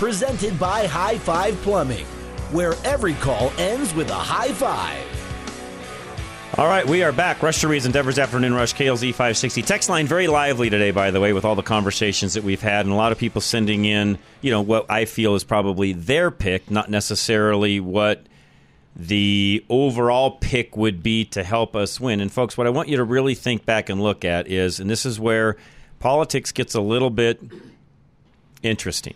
Presented by High Five Plumbing, where every call ends with a high five. All right, we are back. Rush to Reason, Denver's Afternoon Rush, KLZ 560. Text line very lively today, by the way, with all the conversations that we've had, and a lot of people sending in, you know, what I feel is probably their pick, not necessarily what the overall pick would be to help us win. And folks, what I want you to really think back and look at is, and this is where politics gets a little bit interesting,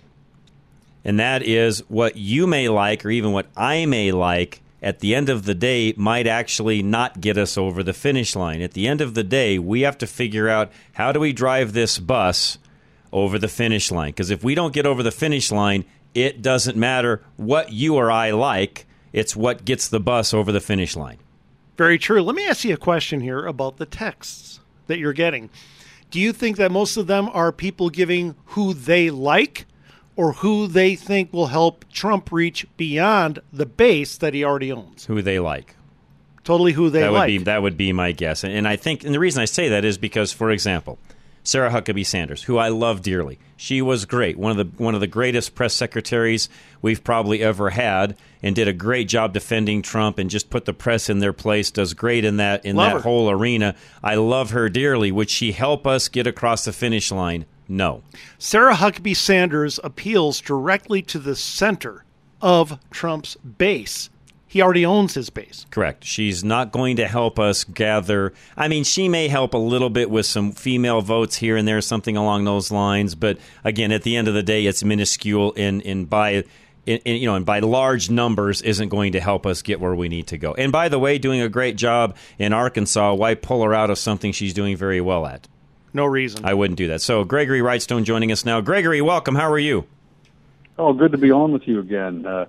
and that is what you may like, or even what I may like at the end of the day might actually not get us over the finish line. At the end of the day, we have to figure out how do we drive this bus over the finish line? Because if we don't get over the finish line, it doesn't matter what you or I like, it's what gets the bus over the finish line. Very true. Let me ask you a question here about the texts that you're getting. Do you think that most of them are people giving who they like or who they think will help Trump reach beyond the base that he already owns. Who they like. Totally who they that like. Would be, that would be my guess. And I think, and the reason I say that is because, for example, Sarah Huckabee Sanders, who I love dearly, she was great. One of the one of the greatest press secretaries we've probably ever had, and did a great job defending Trump and just put the press in their place. Does great in that in Love that her. whole arena. I love her dearly. Would she help us get across the finish line? No. Sarah Huckabee Sanders appeals directly to the center of Trump's base. He already owns his base. Correct. She's not going to help us gather. I mean, she may help a little bit with some female votes here and there, something along those lines. But again, at the end of the day, it's minuscule and in by. In, in, you know, and by large numbers, isn't going to help us get where we need to go. And by the way, doing a great job in Arkansas. Why pull her out of something she's doing very well at? No reason. I wouldn't do that. So, Gregory Wrightstone joining us now. Gregory, welcome. How are you? Oh, good to be on with you again. Uh,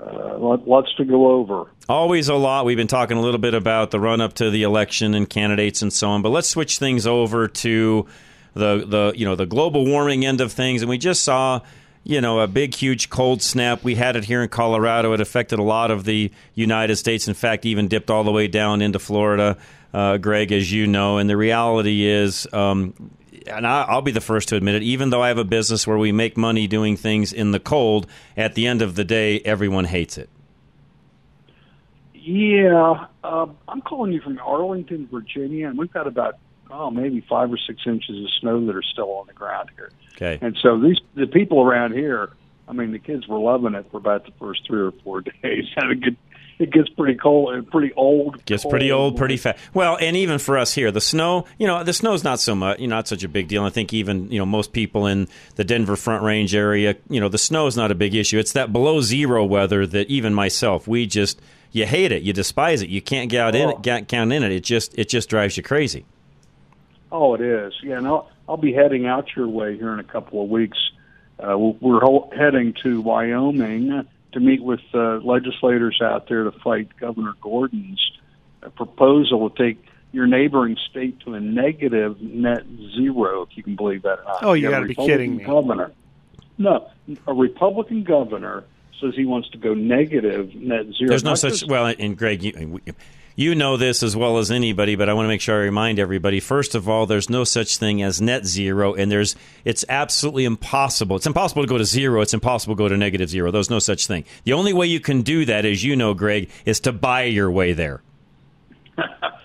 uh, lots to go over. Always a lot. We've been talking a little bit about the run up to the election and candidates and so on, but let's switch things over to the the you know the global warming end of things. And we just saw you know a big huge cold snap. We had it here in Colorado. It affected a lot of the United States. In fact, even dipped all the way down into Florida. Uh, Greg, as you know, and the reality is. Um, and I- I'll be the first to admit it. Even though I have a business where we make money doing things in the cold, at the end of the day, everyone hates it. Yeah, uh, I'm calling you from Arlington, Virginia, and we've got about oh maybe five or six inches of snow that are still on the ground here. Okay. And so these the people around here, I mean, the kids were loving it for about the first three or four days. And it gets it gets pretty cold and pretty old. Gets cold. pretty old pretty fast. Well, and even for us here, the snow, you know, the snow's not so much, you know, not such a big deal. I think even, you know, most people in the Denver Front Range area, you know, the snow is not a big issue. It's that below zero weather that even myself, we just you hate it, you despise it, you can't get out in it, get, count in it. It just it just drives you crazy. Oh, it is. Yeah, and I'll, I'll be heading out your way here in a couple of weeks. Uh, we're- we're ho- heading to Wyoming to meet with uh, legislators out there to fight Governor Gordon's uh, proposal to take your neighboring state to a negative net zero, if you can believe that or not. Oh, you got a gotta be kidding me. Governor. No, a Republican governor says he wants to go negative net zero. There's no such just- well, and Greg, you, you know this as well as anybody, but I want to make sure I remind everybody. First of all, there's no such thing as net zero, and there's it's absolutely impossible. It's impossible to go to zero. It's impossible to go to negative zero. There's no such thing. The only way you can do that, as you know, Greg, is to buy your way there.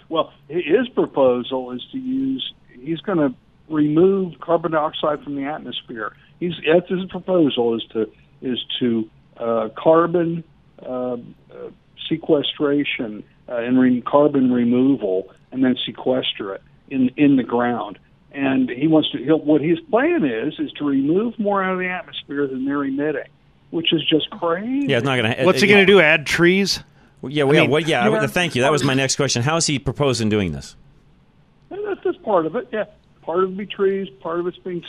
Well, his proposal is to use. He's going to remove carbon dioxide from the atmosphere. He's that's his proposal is to is to uh, carbon uh, uh, sequestration uh, and re- carbon removal, and then sequester it in in the ground. And he wants to. He'll, what his plan is is to remove more out of the atmosphere than they're emitting, which is just crazy. Yeah, it's not going to. What's he going to do? Add trees? Yeah, well, yeah, mean, well, yeah. you I- thank you. That was my next question. How is he proposing doing this? And that's just part of it. Yeah, part of it be trees. Part of it's being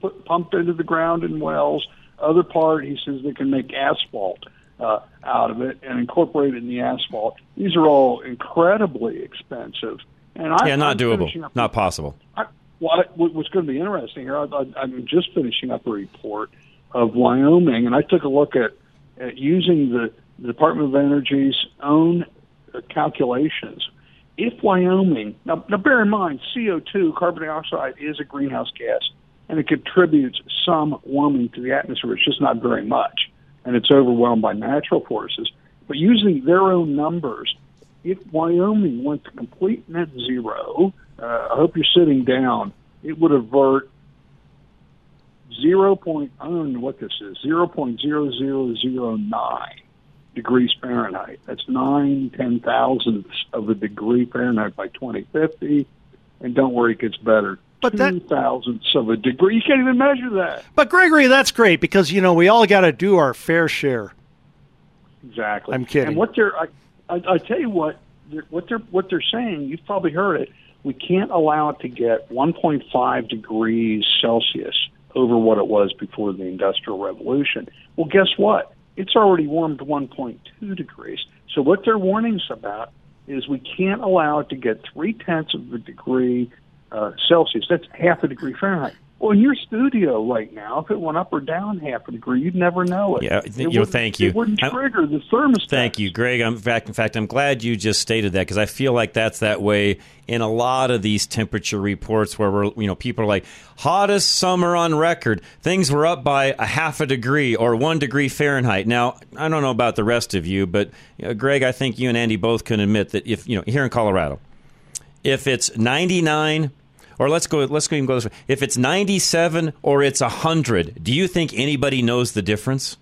put, pumped into the ground in wells. Other part, he says they can make asphalt uh, out of it and incorporate it in the asphalt. These are all incredibly expensive. And I, yeah, not I'm doable. up- Not possible. I, well, I, what's going to be interesting here, I, I, I'm just finishing up a report of Wyoming, and I took a look at, at using the, the Department of Energy's own uh, calculations. If Wyoming, now, now bear in mind, CO2, carbon dioxide, is a greenhouse gas, and it contributes some warming to the atmosphere. It's just not very much, and it's overwhelmed by natural forces. But using their own numbers, if Wyoming went to complete net zero, uh, I hope you're sitting down, it would avert zero I don't know what this is zero point zero zero zero nine degrees Fahrenheit. That's nine ten thousandths of a degree Fahrenheit by 2050, and don't worry, it gets better. But that- two thousandths of a degree. You can't even measure that. But Gregory, that's great because you know we all got to do our fair share. Exactly. I'm kidding. And what they're, I, I, I tell you what, they're, what they're what they're saying. You've probably heard it. We can't allow it to get 1.5 degrees Celsius over what it was before the Industrial Revolution. Well, guess what? It's already warmed 1.2 degrees. So what they're warning us about is we can't allow it to get three tenths of a degree uh, Celsius. That's half a degree Fahrenheit. Well, in your studio right now, if it went up or down half a degree, you'd never know it. Yeah, It you know, thank you. It wouldn't trigger the thermostat. Thank you, Greg. I'm, in fact, in fact, I'm glad you just stated that because I feel like that's that way in a lot of these temperature reports where we're, you know, people are like, hottest summer on record. Things were up by a half a degree or one degree Fahrenheit. Now, I don't know about the rest of you, but uh, Greg, I think you and Andy both can admit that if you know here in Colorado, if it's 99 or let's go let's go even go this way. If it's 97 or it's 100, do you think anybody knows the difference?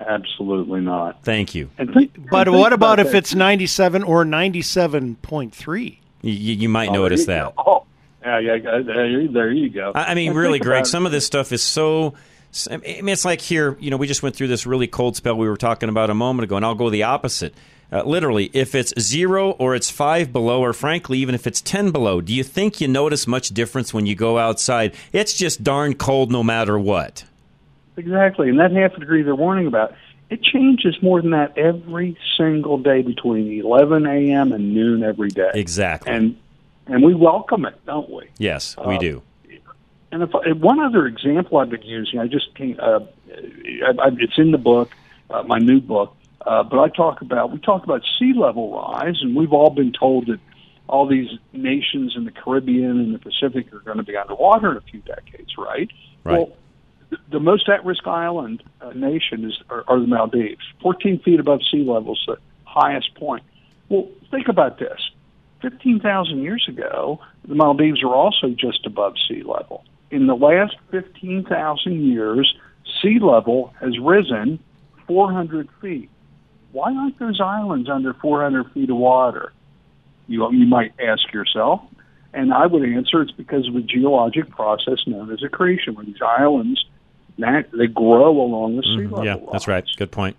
Absolutely not. Thank you. Think, But what about if it's 97 or 97.3? You, you might Oh, notice you that. go. Oh, yeah, yeah, yeah, there, there you go. I I mean, And really, think Greg, about some of this stuff is so. I mean, it's like here, you know, we just went through this really cold spell we were talking about a moment ago, and I'll go the opposite. Uh, literally, if it's zero or it's five below, or frankly, even if it's 10 below, do you think you notice much difference when you go outside? It's just darn cold no matter what. Exactly, and that half a degree they're warning about, it changes more than that every single day between 11 a.m. and noon every day. Exactly. And and we welcome it, don't we? yes, we Uh, do. And if, if one other example I've been using, I just came, uh, I, I, it's in the book, uh, my new book, uh, but I talk about we talk about sea level rise, and we've all been told that all these nations in the Caribbean and the Pacific are going to be underwater in a few decades, right? Right. Well, th- the most at-risk island uh, nation is are, are the Maldives, 14 feet above sea level, is the highest point. Well, think about this: 15,000 years ago, the Maldives were also just above sea level. In the last 15,000 years, sea level has risen 400 feet. Why aren't those islands under 400 feet of water? You, you might ask yourself. And I would answer it's because of a geologic process known as accretion, where these islands that they grow along the sea level. Mm-hmm. Yeah, that's right. Good point.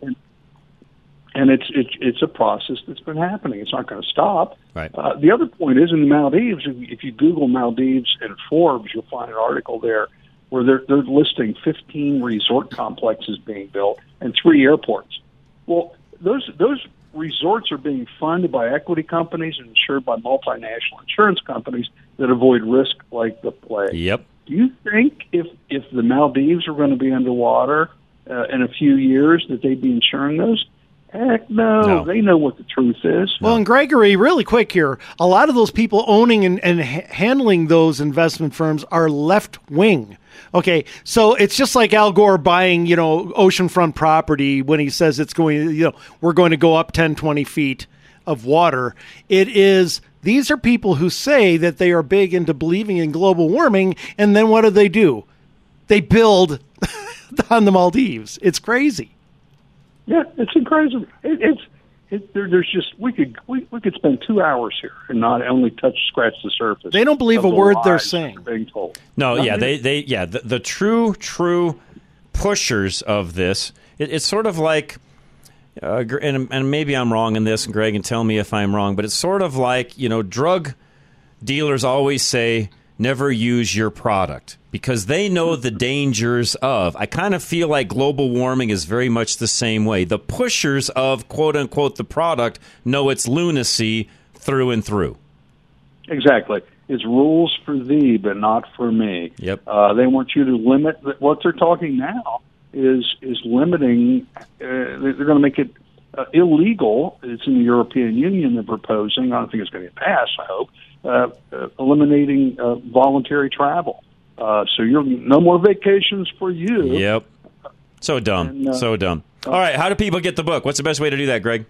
And it's it's it's a process that's been happening. It's not going to stop. Right. Uh, the other point is in the Maldives. If you, if you Google Maldives and Forbes, you'll find an article there where they're they're listing 15 resort complexes being built and three airports. Well, those those resorts are being funded by equity companies and insured by multinational insurance companies that avoid risk like the plague. Yep. Do you think if if the Maldives were going to be underwater uh, in a few years that they'd be insuring those? Heck no. No. They know what the truth is. Well, and Gregory, really quick here, a lot of those people owning and, and ha- handling those investment firms are left wing. Okay, so it's just like Al Gore buying, you know, oceanfront property when he says it's going, you know, we're going to go up 10, 20 feet of water. It is, these are people who say that they are big into believing in global warming, and then what do they do? They build on the Maldives. It's crazy. Yeah, it's incredible. It, it's it, there, there's just we could we, we could spend two hours here and not only touch scratch the surface. They don't believe a the word they're lies saying. Being told. No, Not yeah, really. they, they, yeah, the, the true, true pushers of this. It, it's sort of like, uh, and, and maybe I'm wrong in this, and Greg and tell me if I'm wrong, but it's sort of like you know, drug dealers always say never use your product because they know the dangers of. I kind of feel like global warming is very much the same way. The pushers of quote unquote the product know it's lunacy through and through. Exactly. It's rules for thee, but not for me. Yep. Uh, they want you to limit what they're talking now is is limiting. Uh, they're going to make it uh, illegal. It's in the European Union. They're proposing. I don't think it's going to get passed. I hope uh, uh, eliminating uh, voluntary travel. Uh, so you're no more vacations for you. Yep. So dumb. And, uh, so dumb. All right. How do people get the book? What's the best way to do that, Greg?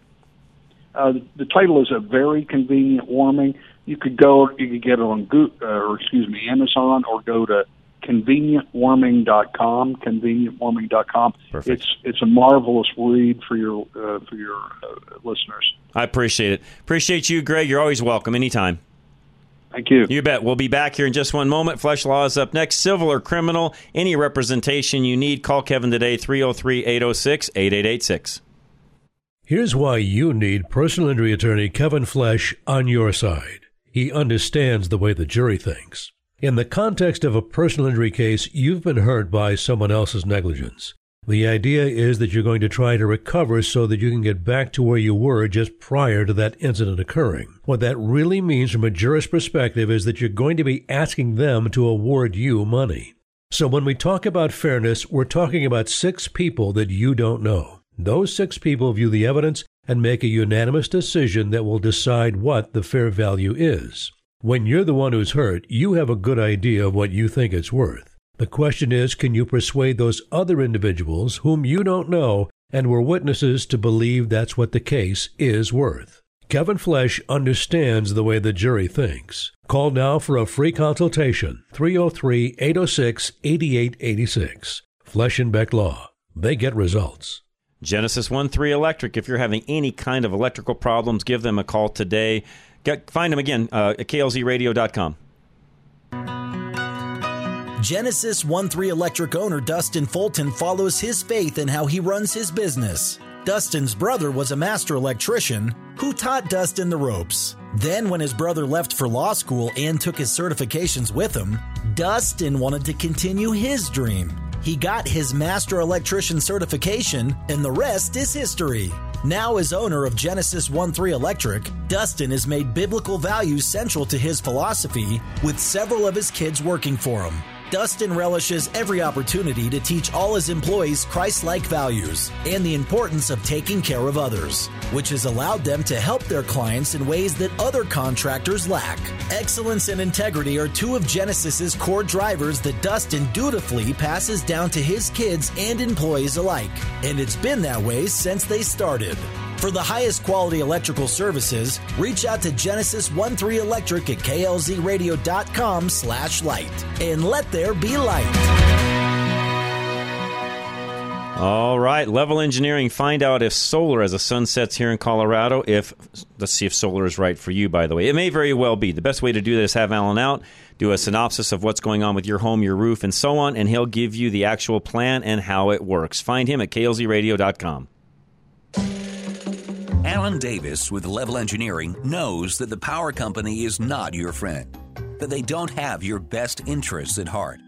Uh, the title is a very convenient warming. You could go, you could get it on Go, uh, or excuse me, Amazon, or go to convenientwarming.com. Convenientwarming.com. Perfect. It's it's a marvelous read for your uh, for your uh, listeners. I appreciate it. Appreciate you, Greg. You're always welcome anytime. Thank you. You bet. We'll be back here in just one moment. Flesh Law is up next. Civil or criminal, any representation you need, call Kevin today, 303 806 8886. Here's why you need personal injury attorney Kevin Flesh on your side. He understands the way the jury thinks. In the context of a personal injury case, you've been hurt by someone else's negligence. The idea is that you're going to try to recover so that you can get back to where you were just prior to that incident occurring. What that really means from a jurist perspective is that you're going to be asking them to award you money. So when we talk about fairness, we're talking about six people that you don't know. Those six people view the evidence and make a unanimous decision that will decide what the fair value is. When you're the one who's hurt, you have a good idea of what you think it's worth. The question is, can you persuade those other individuals whom you don't know and were witnesses to believe that's what the case is worth? Kevin Flesh understands the way the jury thinks. Call now for a free consultation 303 806 8886. Flesh and Beck Law. They get results. Genesis 1 3 Electric. If you're having any kind of electrical problems, give them a call today. Get, find them again uh, at klzradio.com. Genesis 1 3 Electric owner Dustin Fulton follows his faith in how he runs his business. Dustin's brother was a master electrician who taught Dustin the ropes. Then, when his brother left for law school and took his certifications with him, Dustin wanted to continue his dream. He got his master electrician certification, and the rest is history. Now, as owner of Genesis 1 3 Electric, Dustin has made biblical values central to his philosophy, with several of his kids working for him. Dustin relishes every opportunity to teach all his employees Christ like values and the importance of taking care of others, which has allowed them to help their clients in ways that other contractors lack. Excellence and integrity are two of Genesis's core drivers that Dustin dutifully passes down to his kids and employees alike, and it's been that way since they started. For the highest quality electrical services, reach out to Genesis 13 Electric at klzradio.com slash light. And let there be light. All right, Level Engineering. Find out if solar as the sun sets here in Colorado. If let's see if solar is right for you. By the way, it may very well be. The best way to do this: have Alan out, do a synopsis of what's going on with your home, your roof, and so on, and he'll give you the actual plan and how it works. Find him at klzradio.com. Alan Davis with Level Engineering knows that the power company is not your friend, that they don't have your best interests at heart.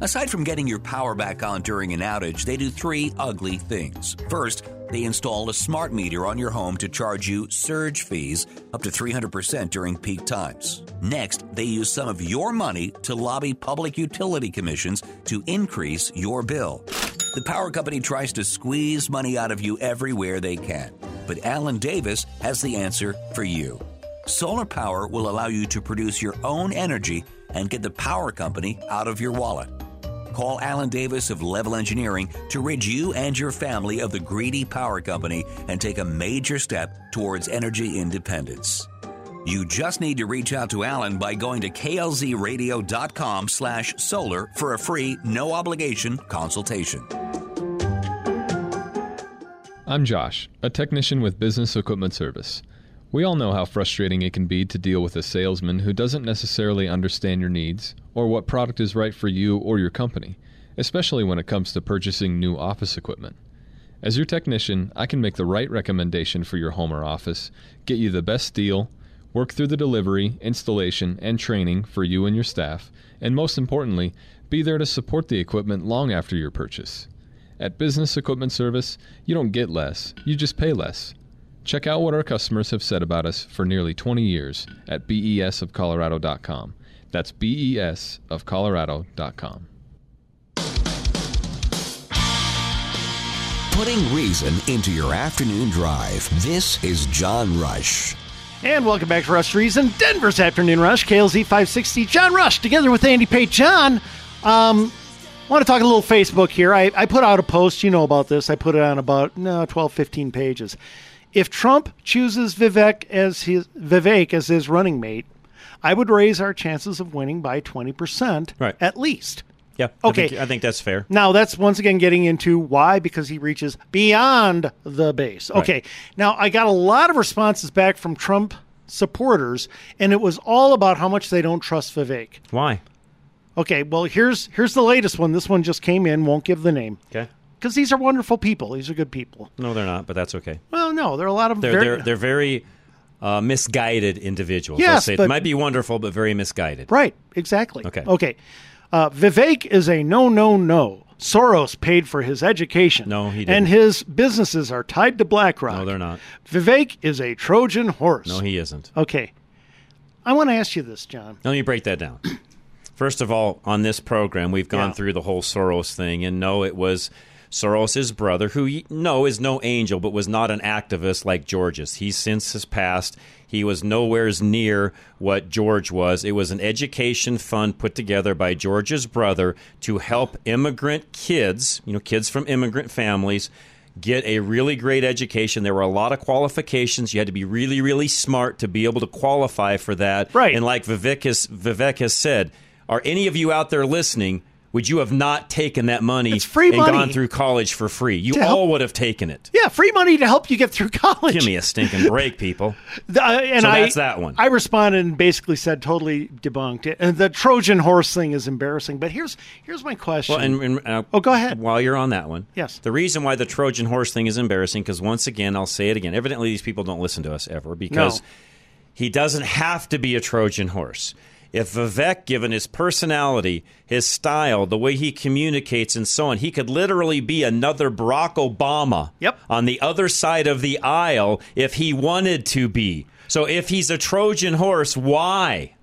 Aside from getting your power back on during an outage, they do three ugly things. First, they install a smart meter on your home to charge you surge fees up to 300% during peak times. Next, they use some of your money to lobby public utility commissions to increase your bill. The power company tries to squeeze money out of you everywhere they can, but Alan Davis has the answer for you. Solar power will allow you to produce your own energy and get the power company out of your wallet. Call Alan Davis of Level Engineering to rid you and your family of the greedy power company and take a major step towards energy independence. You just need to reach out to Alan by going to klzradio.com slash solar for a free, no obligation consultation. I'm Josh, a technician with Business Equipment Service. We all know how frustrating it can be to deal with a salesman who doesn't necessarily understand your needs or what product is right for you or your company, especially when it comes to purchasing new office equipment. As your technician, I can make the right recommendation for your home or office, get you the best deal, work through the delivery, installation, and training for you and your staff, and most importantly, be there to support the equipment long after your purchase. At Business Equipment Service, you don't get less, you just pay less. Check out what our customers have said about us for nearly 20 years at besofcolorado.com. That's besofcolorado.com. Putting reason into your afternoon drive. This is John Rush. And welcome back to Rush Reason, Denver's Afternoon Rush, KLZ 560. John Rush, together with Andy Pate. John, um, I want to talk a little Facebook here. I, I put out a post, you know about this. I put it on about no, 12, 15 pages. If Trump chooses Vivek as his Vivek as his running mate, I would raise our chances of winning by 20% Right. at least. Yeah. Okay. I think, I think that's fair. Now that's once again getting into why because he reaches beyond the base. Right. Okay. Now I got a lot of responses back from Trump supporters, and it was all about how much they don't trust Vivek. Why? Okay. Well, here's here's the latest one. This one just came in. Won't give the name Okay. because these are wonderful people. These are good people. No, they're not, but that's okay. Well, no, there are a lot of They're very, they're they're very uh, misguided individuals. Yes, say but- it might be wonderful, but very misguided. Right, exactly. Okay. Okay. Uh, Vivek is a no, no, no. Soros paid for his education. No, he didn't. And his businesses are tied to BlackRock. No, they're not. Vivek is a Trojan horse. No, he isn't. Okay. I want to ask you this, John. Let me break that down. First of all, on this program, we've gone Yeah. through the whole Soros thing, and no, it was Soros's brother, who no is no angel, but was not an activist like George's. He since has passed. He was nowheres near what George was. It was an education fund put together by George's brother to help immigrant kids, you know, kids from immigrant families, get a really great education. There were a lot of qualifications. You had to be really, really smart to be able to qualify for that. Right. And like Vivek has, Vivek has said, are any of you out there listening? Would you have not taken that money It's free and money. gone through college for free? You To all help- would have taken it. Yeah, free money to help you get through college. Give me a stinking break, people. The- uh, and So I, that's that one. I responded and basically said totally debunked it. And the Trojan horse thing is embarrassing. But here's here's my question. Well, and, and uh, oh, go ahead. While you're on that one, Yes. The reason why the Trojan horse thing is embarrassing because once again, I'll say it again. Evidently, these people don't listen to us ever because No. he doesn't have to be a Trojan horse. If Vivek, given his personality, his style, the way he communicates, and so on, he could literally be another Barack Obama Yep. on the other side of the aisle if he wanted to be. So if he's a Trojan horse, why?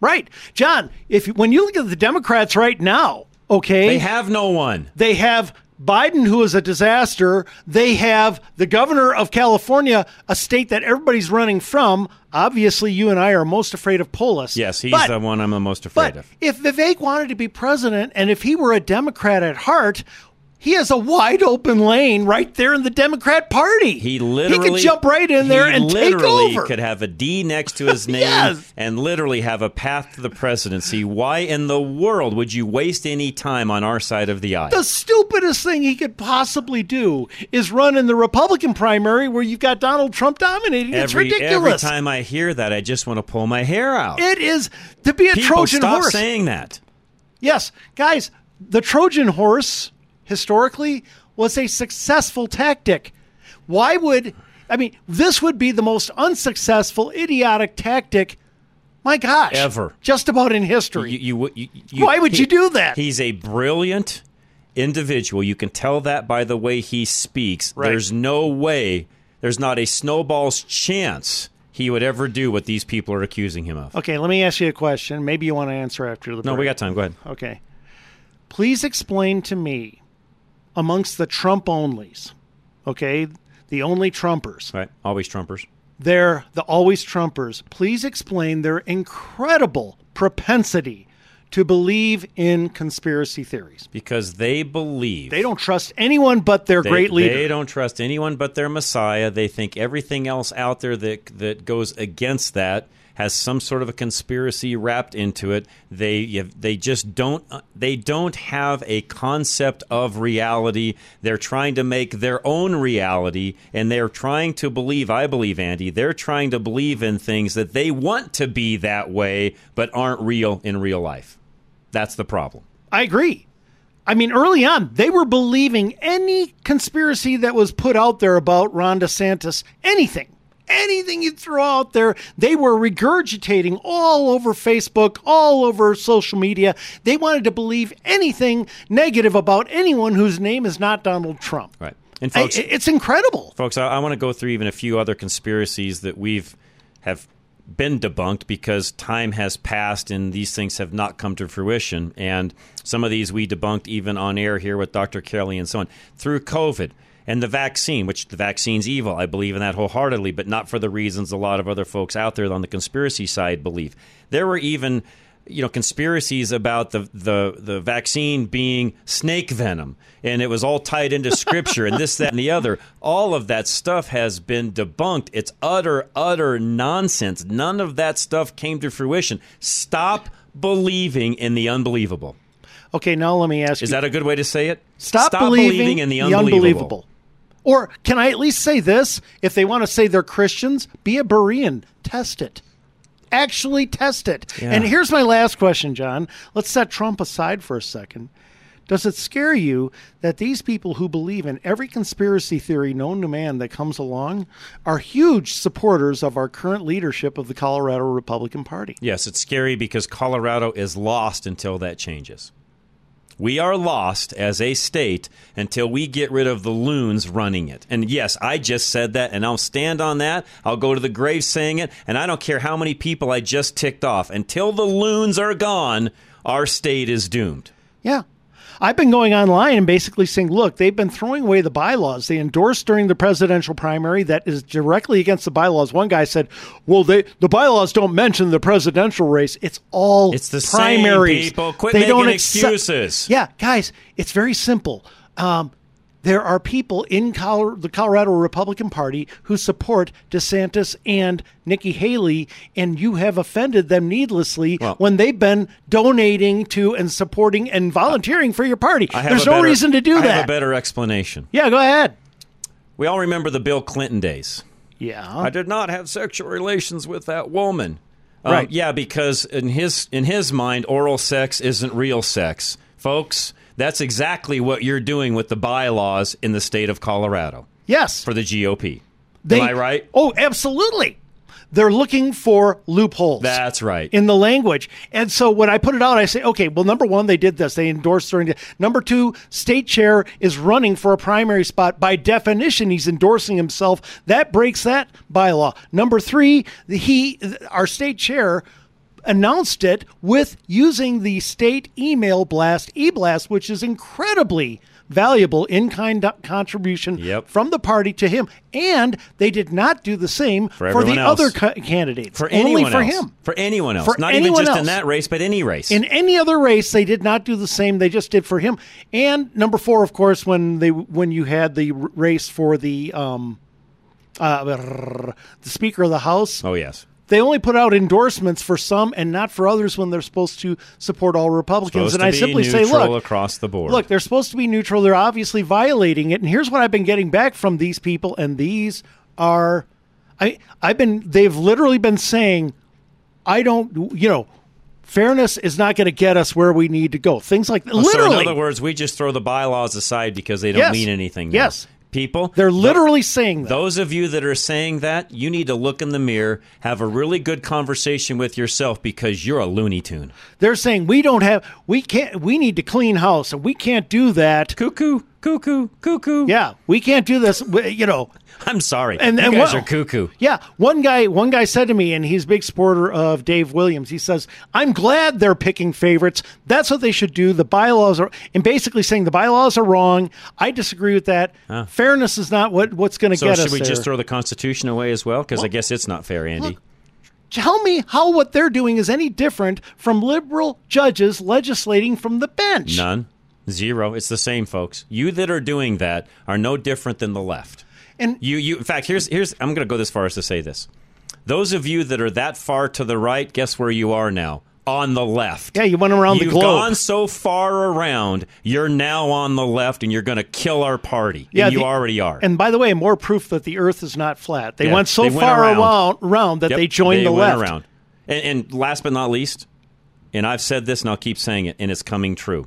right, John. If when you look at the Democrats right now, okay, They have no one. They have Biden, who is a disaster. They have the governor of California, a state that everybody's running from. Obviously, you and I are most afraid of Polis. Yes, he's But- the one I'm the most afraid But of. if Vivek wanted to be president and if he were a Democrat at heart, he has a wide open lane right there in the Democrat Party. He literally he could jump right in there he and take literally over. Could have a D next to his name Yes. and literally have a path to the presidency. Why in the world would you waste any time on our side of the aisle? the stupidest thing he could possibly do is run in the Republican primary where you've got Donald Trump dominating. it's every, ridiculous. every time I hear that, I just want to pull my hair out. It is to be a People, Trojan stop horse. saying that. Yes, guys, the Trojan horse historically was a successful tactic. Why would I mean this would be the most unsuccessful idiotic tactic my gosh Ever. just about in history. You, you, you, Why would you do that? He's a brilliant individual. You can tell that by the way he speaks. Right. There's no way, there's not a snowball's chance he would ever do what these people are accusing him of. okay, let me ask you a question. Maybe you want to answer after the No, break. we got time. Go ahead. Okay. Please explain to me amongst the Trump onlys, okay, the only Trumpers, Right. Always Trumpers. they're the always Trumpers. Please explain their incredible propensity to believe in conspiracy theories. Because they believe. They don't trust anyone but their They- great leader. They don't trust anyone but their Messiah. They think everything else out there that that goes against that has some sort of a conspiracy wrapped into it. They they just don't uh, they don't have a concept of reality. They're trying to make their own reality, and they're trying to believe. I believe, Andy, they're trying to believe in things that they want to be that way, but aren't real in real life. That's the problem. I agree. I mean, early on, they were believing any conspiracy that was put out there about Ron DeSantis, anything, anything you throw out there, they were regurgitating all over Facebook, all over social media. They wanted to believe anything negative about anyone whose name is not Donald Trump. Right. And folks, I, it's incredible. Folks, I, I want to go through even a few other conspiracies that we've have been debunked because time has passed and these things have not come to fruition. And some of these we debunked even on air here with Dr. Kelly and so on. Through COVID and the vaccine, which the vaccine's evil, I believe in that wholeheartedly, but not for the reasons a lot of other folks out there on the conspiracy side believe. There were even you know conspiracies about the the the vaccine being snake venom and it was all tied into scripture and this that and the other all of that stuff has been debunked it's utter utter nonsense none of that stuff came to fruition stop believing in the unbelievable okay now let me ask you. is you, that a good way to say it stop, stop believing, believing in the the unbelievable. Or can I at least say this? If they want to say they're Christians, be a Berean. Test it. Actually test it. Yeah. And here's my last question, John. Let's set Trump aside for a second. Does it scare you that these people who believe in every conspiracy theory known to man that comes along are huge supporters of our current leadership of the Colorado Republican Party? Yes, it's scary because Colorado is lost until that changes. We are lost as a state until we get rid of the loons running it. And yes, I just said that, and I'll stand on that. I'll go to the grave saying it, and I don't care how many people I just ticked off. Until the loons are gone, our state is doomed. Yeah. I've been going online and basically saying, look, they've been throwing away the bylaws they endorsed during the presidential primary that is directly against the bylaws. One guy said, well, they, the bylaws don't mention the presidential race. It's all It's the primaries. same people. Quit they making don't accept- excuses. Yeah, guys, it's very simple. Um, there are people in Col- the Colorado Republican Party who support DeSantis and Nikki Haley, and you have offended them needlessly when they've been donating to and supporting and volunteering for your party. There's no better- reason to do I that. have a better explanation. Yeah, go ahead. We all remember the Bill Clinton days. Yeah. I did not have sexual relations with that woman. Um, Right. yeah, because in his in his mind, oral sex isn't real sex, folks. That's exactly what you're doing with the bylaws in the state of Colorado Yes. for the GOP. They, Am I right? Oh, absolutely. They're looking for loopholes. That's right. in the language. And so when I put it out, I say, okay, well, number one, they did this. They endorsed during the. Number two, state chair is running for a primary spot. By definition, he's endorsing himself. That breaks that bylaw. Number three, he, our state chair, announced it with using the state email blast, eBlast, which is incredibly valuable in kind contribution from the party to him. And they did not do the same For for, the else. other ca- candidates. For Only anyone for else. him. For anyone else. For Not even anyone just in that race, but any race. In any other race, they did not do the same. They just did for him. And number four, of course, when they when you had the race for the um, uh, the Speaker of the House, oh yes. They only put out endorsements for some and not for others when they're supposed to support all Republicans. Supposed and I simply say, look, across the board. Look, they're supposed to be neutral. They're obviously violating it. And here's what I've been getting back from these people, and these are, I I've been they've literally been saying, I don't, you know, fairness is not going to get us where we need to go. Things like Oh, literally. So in other words, we just throw the bylaws aside because they don't Yes. mean anything. now. Yes. People, They're literally saying that. Those of you that are saying that, you need to look in the mirror, have a really good conversation with yourself because you're a Looney Tune. They're saying we don't have, we can't, we need to clean house, and we can't do that. Cuckoo, cuckoo, cuckoo. Yeah, we can't do this. we- You know, I'm sorry. And- you and guys what- are cuckoo. Yeah, one guy one guy said to me, and he's a big supporter of Dave Williams. He says, "I'm glad they're picking favorites. That's what they should do. The bylaws are, and basically saying the bylaws are wrong. I disagree with that. Huh. Fairness is not what what's going to So get us. So should we there. just throw the Constitution away as well? Because I guess it's not fair, Andy. Tell me how what they're doing is any different from liberal judges legislating from the bench. None. Zero. It's the same, folks. You that are doing that are no different than the left. And You, you. In fact, here's here's. I'm going to go this far as to say this: Those of you that are that far to the right, guess where you are now? On the left. Yeah, you went around You've the globe. gone so far around, you're now on the left and you're going to kill our party. Yeah, and you the- already are. And by the way, more proof that the Earth is not flat. They Yeah, went so they far around. around, around that Yep, they joined they the went left. around. And, and last but not least, and I've said this and I'll keep saying it, and it's coming true.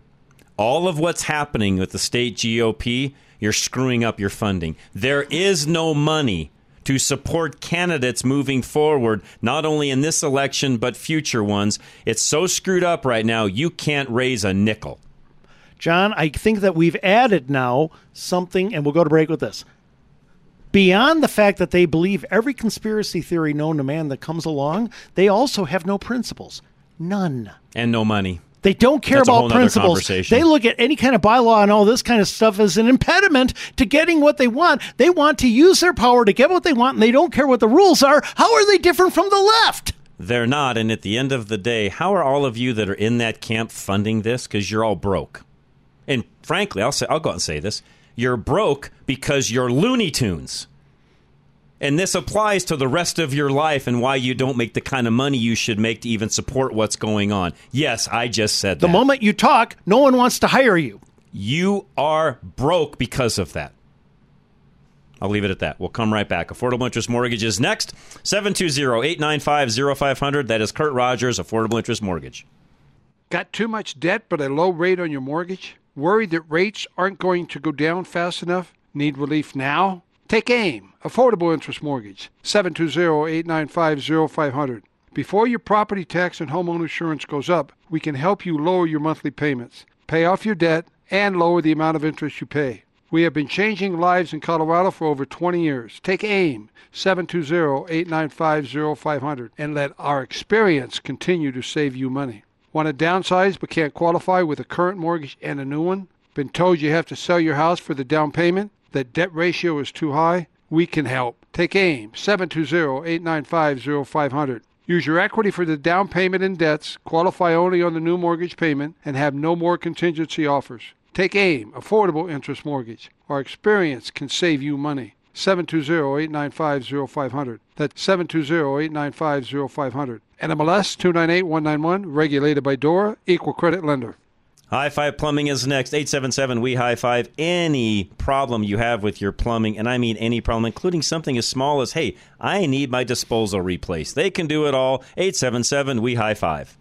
All of what's happening with the state GOP, you're screwing up your funding. There is no money to support candidates moving forward, not only in this election, but future ones. It's so screwed up right now, you can't raise a nickel. John, I think that we've added now something, and we'll go to break with this. Beyond the fact that they believe every conspiracy theory known to man that comes along, they also have no principles. None. And no money. They don't care That's about principles. They look at any kind of bylaw and all this kind of stuff as an impediment to getting what they want. They want to use their power to get what they want, and they don't care what the rules are. How are they different from the left? They're not. And at the end of the day, how are all of you that are in that camp funding this? Because you're all broke. And frankly, I'll say I'll go out and say this: you're broke because you're Looney Tunes. And this applies to the rest of your life and why you don't make the kind of money you should make to even support what's going on. Yes, I just said that. The that. moment you talk, no one wants to hire you. You are broke because of that. I'll leave it at that. We'll come right back. Affordable interest mortgage is next. 720-895-0500. That is Kurt Rogers, Affordable Interest Mortgage. Got too much debt but a low rate on your mortgage? Worried that rates aren't going to go down fast enough? Need relief now? Take AIM, Affordable Interest Mortgage, 720-895-0500. Before your property tax and homeowner insurance goes up, we can help you lower your monthly payments, pay off your debt, and lower the amount of interest you pay. We have been changing lives in Colorado for over 20 years. Take AIM, 720-895-0500, and let our experience continue to save you money. Want to downsize but can't qualify with a current mortgage and a new one? Been told you have to sell your house for the down payment? That debt ratio is too high? We can help. Take AIM, 720-895-0500. Use your equity for the down payment and debts, qualify only on the new mortgage payment, and have no more contingency offers. Take AIM, Affordable Interest Mortgage. Our experience can save you money. 720-895-0500. That's 720-895-0500. NMLS 298191, regulated by DORA, equal credit lender. High Five Plumbing is next. 877 We High Five. Any problem you have with your plumbing, and I mean any problem, including something as small as, hey, I need my disposal replaced. They can do it all. 877 We High Five.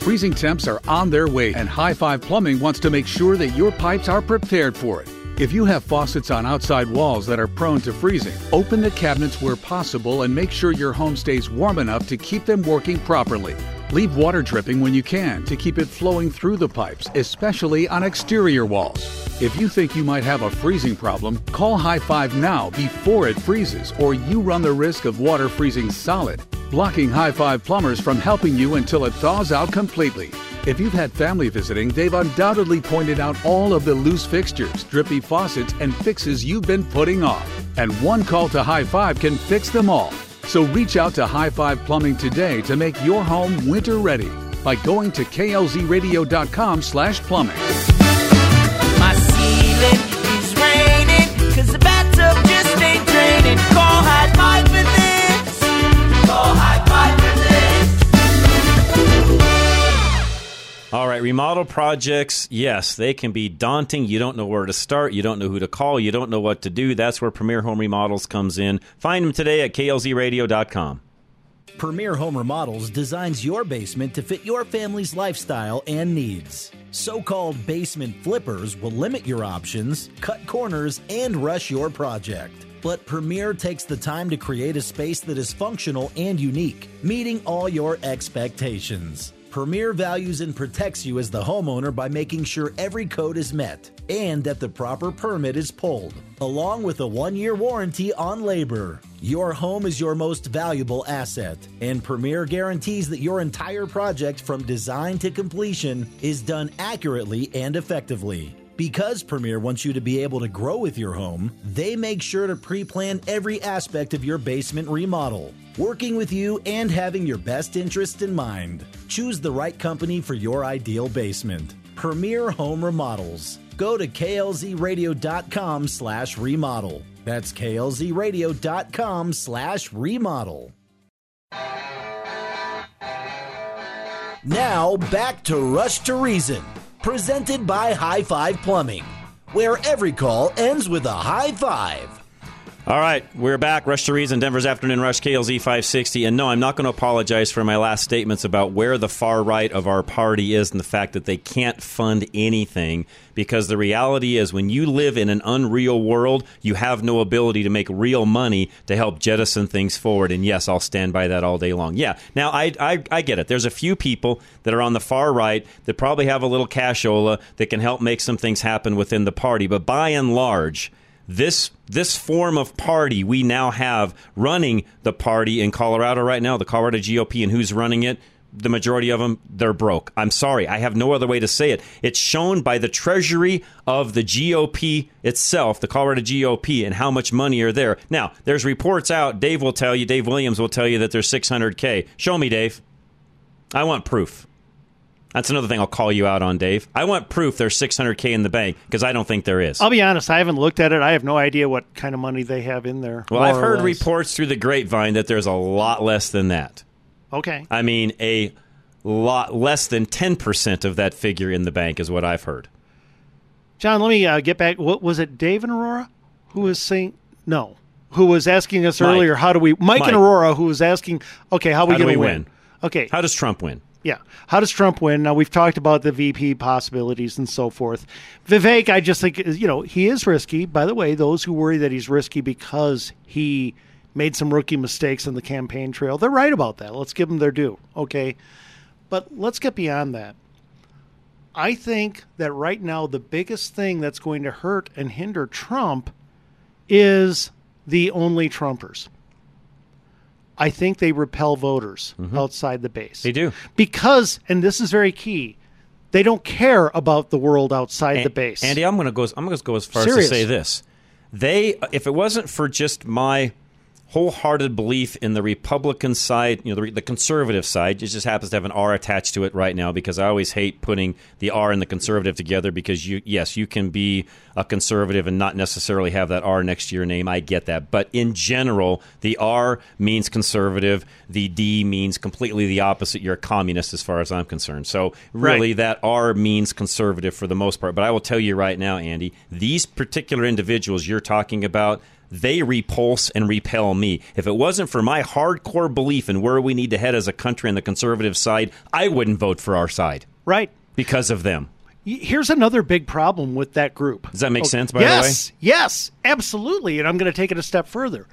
Freezing temps are on their way, and High Five Plumbing wants to make sure that your pipes are prepared for it. If you have faucets on outside walls that are prone to freezing, open the cabinets where possible and make sure your home stays warm enough to keep them working properly. Leave water dripping when you can to keep it flowing through the pipes, especially on exterior walls. If you think you might have a freezing problem, call High Five now before it freezes, or you run the risk of water freezing solid, blocking High Five plumbers from helping you until it thaws out completely. If you've had family visiting, they've undoubtedly pointed out all of the loose fixtures, drippy faucets, and fixes you've been putting off. And one call to High Five can fix them all. So reach out to High Five Plumbing today to make your home winter ready by going to klzradio.com slash plumbing. Right, remodel projects, yes, they can be daunting. You don't know where to start. You don't know who to call. You don't know what to do. That's where Premier Home Remodels comes in. Find them today at klzradio.com. Premier Home Remodels designs your basement to fit your family's lifestyle and needs. So called basement flippers will limit your options, cut corners, and rush your project. But Premier takes the time to create a space that is functional and unique, meeting all your expectations. Premier values and protects you as the homeowner by making sure every code is met and that the proper permit is pulled, along with a one year warranty on labor. Your home is your most valuable asset, and Premier guarantees that your entire project from design to completion is done accurately and effectively. Because Premier wants you to be able to grow with your home, they make sure to pre plan every aspect of your basement remodel, working with you and having your best interest in mind. Choose the right company for your ideal basement. Premier Home Remodels. go to klzradio.com slash remodel. That's klzradio.com slash remodel. Now back to Rush to Reason, presented by High Five Plumbing, where every call ends with a high five. All right, we're back. Rush to Reason, Denver's Afternoon Rush, KLZ 560. And no, I'm not going to apologize for my last statements about where the far right of our party is and the fact that they can't fund anything. Because the reality is, when you live in an unreal world, you have no ability to make real money to help jettison things forward. And yes, I'll stand by that all day long. Yeah, now I, I, I get it. There's a few people that are on the far right that probably have a little cashola that can help make some things happen within the party. But by and large, this this form of party we now have running the party in Colorado right now, the Colorado GOP, and who's running it? The majority of them, they're broke. I'm sorry, I have no other way to say it. It's shown by the treasury of the GOP itself, the Colorado GOP, and how much money are there. Now, there's reports out. Dave will tell you. Dave Williams will tell you that there's 600k. Show me, Dave. I want proof. That's another thing I'll call you out on, Dave. I want proof there's 600k in the bank because I don't think there is. I'll be honest, I haven't looked at it. I have no idea what kind of money they have in there. Well, I've heard reports through the grapevine that there's a lot less than that. Okay. I mean, a lot less than 10% of that figure in the bank is what I've heard. John, let me uh, get back. What was it? Dave and Aurora, who was saying no, who was asking us Mike. earlier? How do we? Mike, Mike. and Aurora, who was asking, okay, how are we going to win? win? Okay, How does Trump win? Yeah. How does Trump win? Now we've talked about the VP possibilities and so forth. Vivek, I just think you know he is risky. By the way, those who worry that he's risky because he made some rookie mistakes on the campaign trail, they're right about that. Let's give them their due. Okay, but let's get beyond that. I think that right now the biggest thing that's going to hurt and hinder Trump is the only Trumpers. I think they repel voters outside the base. Mm-hmm. They do. Because, and this is very key, they don't care about the world outside the base. Andy, I'm going to go. I'm going to go as far Serious. as to say this: they, if it wasn't for just my wholehearted belief in the Republican side, you know, the, the conservative side, it just happens to have an R attached to it right now because I always hate putting the R and the conservative together because you, yes, you can be a conservative and not necessarily have that R next to your name. I get that, but in general, the R means conservative, the D means completely the opposite. You're a communist, as far as I'm concerned. So really, Right. that R means conservative for the most part. But I will tell you right now, Andy, these particular individuals you're talking about, they repulse and repel me. If it wasn't for my hardcore belief in where we need to head as a country on the conservative side, I wouldn't vote for our side right. because of them. Here's another big problem with that group. Does that make Oh, sense, by the way? yes, Yes, absolutely. And I'm going to take it a step further.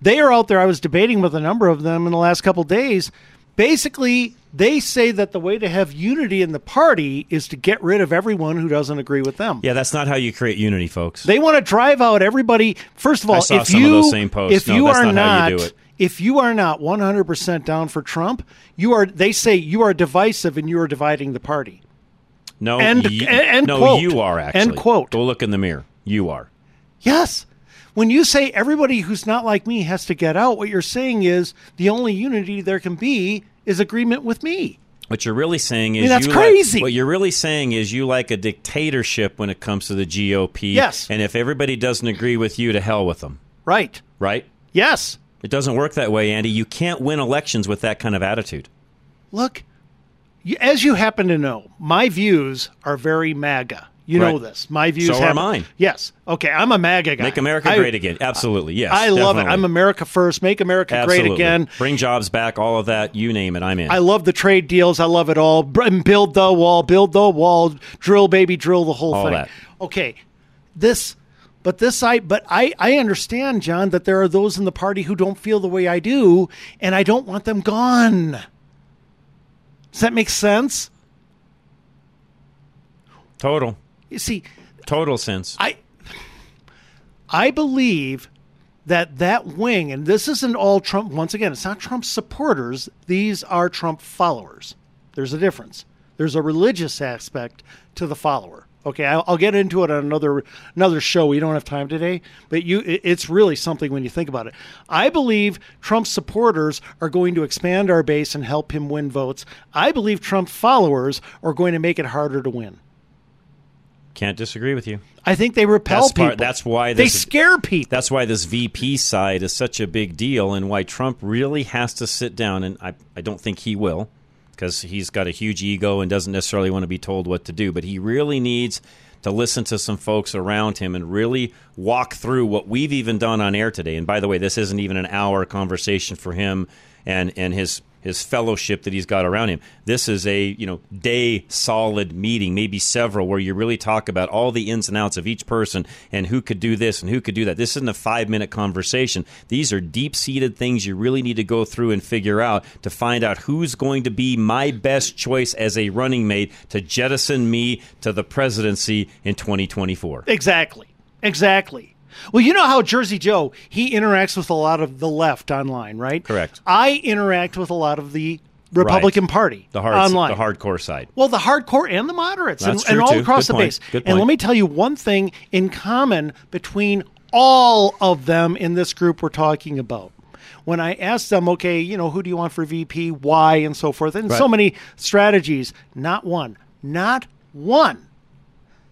They are out there. I was debating with a number of them in the last couple days. Basically, they say that the way to have unity in the party is to get rid of everyone who doesn't agree with them. Yeah, that's not how you create unity, folks. They want to drive out everybody. First of all, if of you posts. if No, you are not how you do it. if you are not 100% down for Trump, you are they say you are divisive and you are dividing the party. no, and- you, and no, quote. you are actually. End quote. Go look in the mirror. You are. Yes. When you say everybody who's not like me has to get out, what you're saying is the only unity there can be is agreement with me. What you're really saying is mean, that's you crazy. Like, what you're really saying is you like a dictatorship when it comes to the GOP. Yes. And if everybody doesn't agree with you, to hell with them. Right. Right. Yes. It doesn't work that way, Andy. You can't win elections with that kind of attitude. Look, as you happen to know, my views are very MAGA. You know Right. this. My views So are have- mine. Yes. Okay, I'm a MAGA guy. Make America I- great again. Absolutely. Yes. I love it. I'm America first. Make America Absolutely. great again. Bring jobs back. All of that. You name it. I'm in. I love the trade deals. I love it all. Build the wall. Build the wall. Drill, baby, drill the whole All thing. that. Okay, this, but this I, but I, I understand, John, that there are those in the party who don't feel the way I do, and I don't want them gone. Does that make sense? Total. You see, Total sense. I I believe that that wing, and this isn't all Trump. Once again, it's not Trump supporters. These are Trump followers. There's a difference. There's a religious aspect to the follower. Okay, I'll, I'll get into it on another another show. We don't have time today, but you, it- it's really something when you think about it. I believe Trump supporters are going to expand our base and help him win votes. I believe Trump followers are going to make it harder to win. Can't disagree with you. I think they repel That's, people. part, that's why they scare people. That's why this VP side is such a big deal, and why Trump really has to sit down. And I, I don't think he will, because he's got a huge ego and doesn't necessarily want to be told what to do. But he really needs to listen to some folks around him and really walk through what we've even done on air today. And by the way, this isn't even an hour conversation for him and and his his fellowship that he's got around him. This is a you know day solid meeting, maybe several, where you really talk about all the ins and outs of each person and who could do this and who could do that. This isn't a five minute conversation. These are deep seated things you really need to go through and figure out to find out who's going to be my best choice as a running mate to jettison me to the presidency in 2024. Exactly. Exactly. Well, you know how Jersey Joe he interacts with a lot of the left online, right? Correct. I interact with a lot of the Republican Right. Party The hard, online. the hardcore side. Well, the hardcore and the moderates, and, and all too. across Good the point. base. Good And let me tell you one thing in common between all of them in this group we're talking about. When I asked them, okay, you know, who do you want for VP, why, and so forth, and so many strategies, not one, not one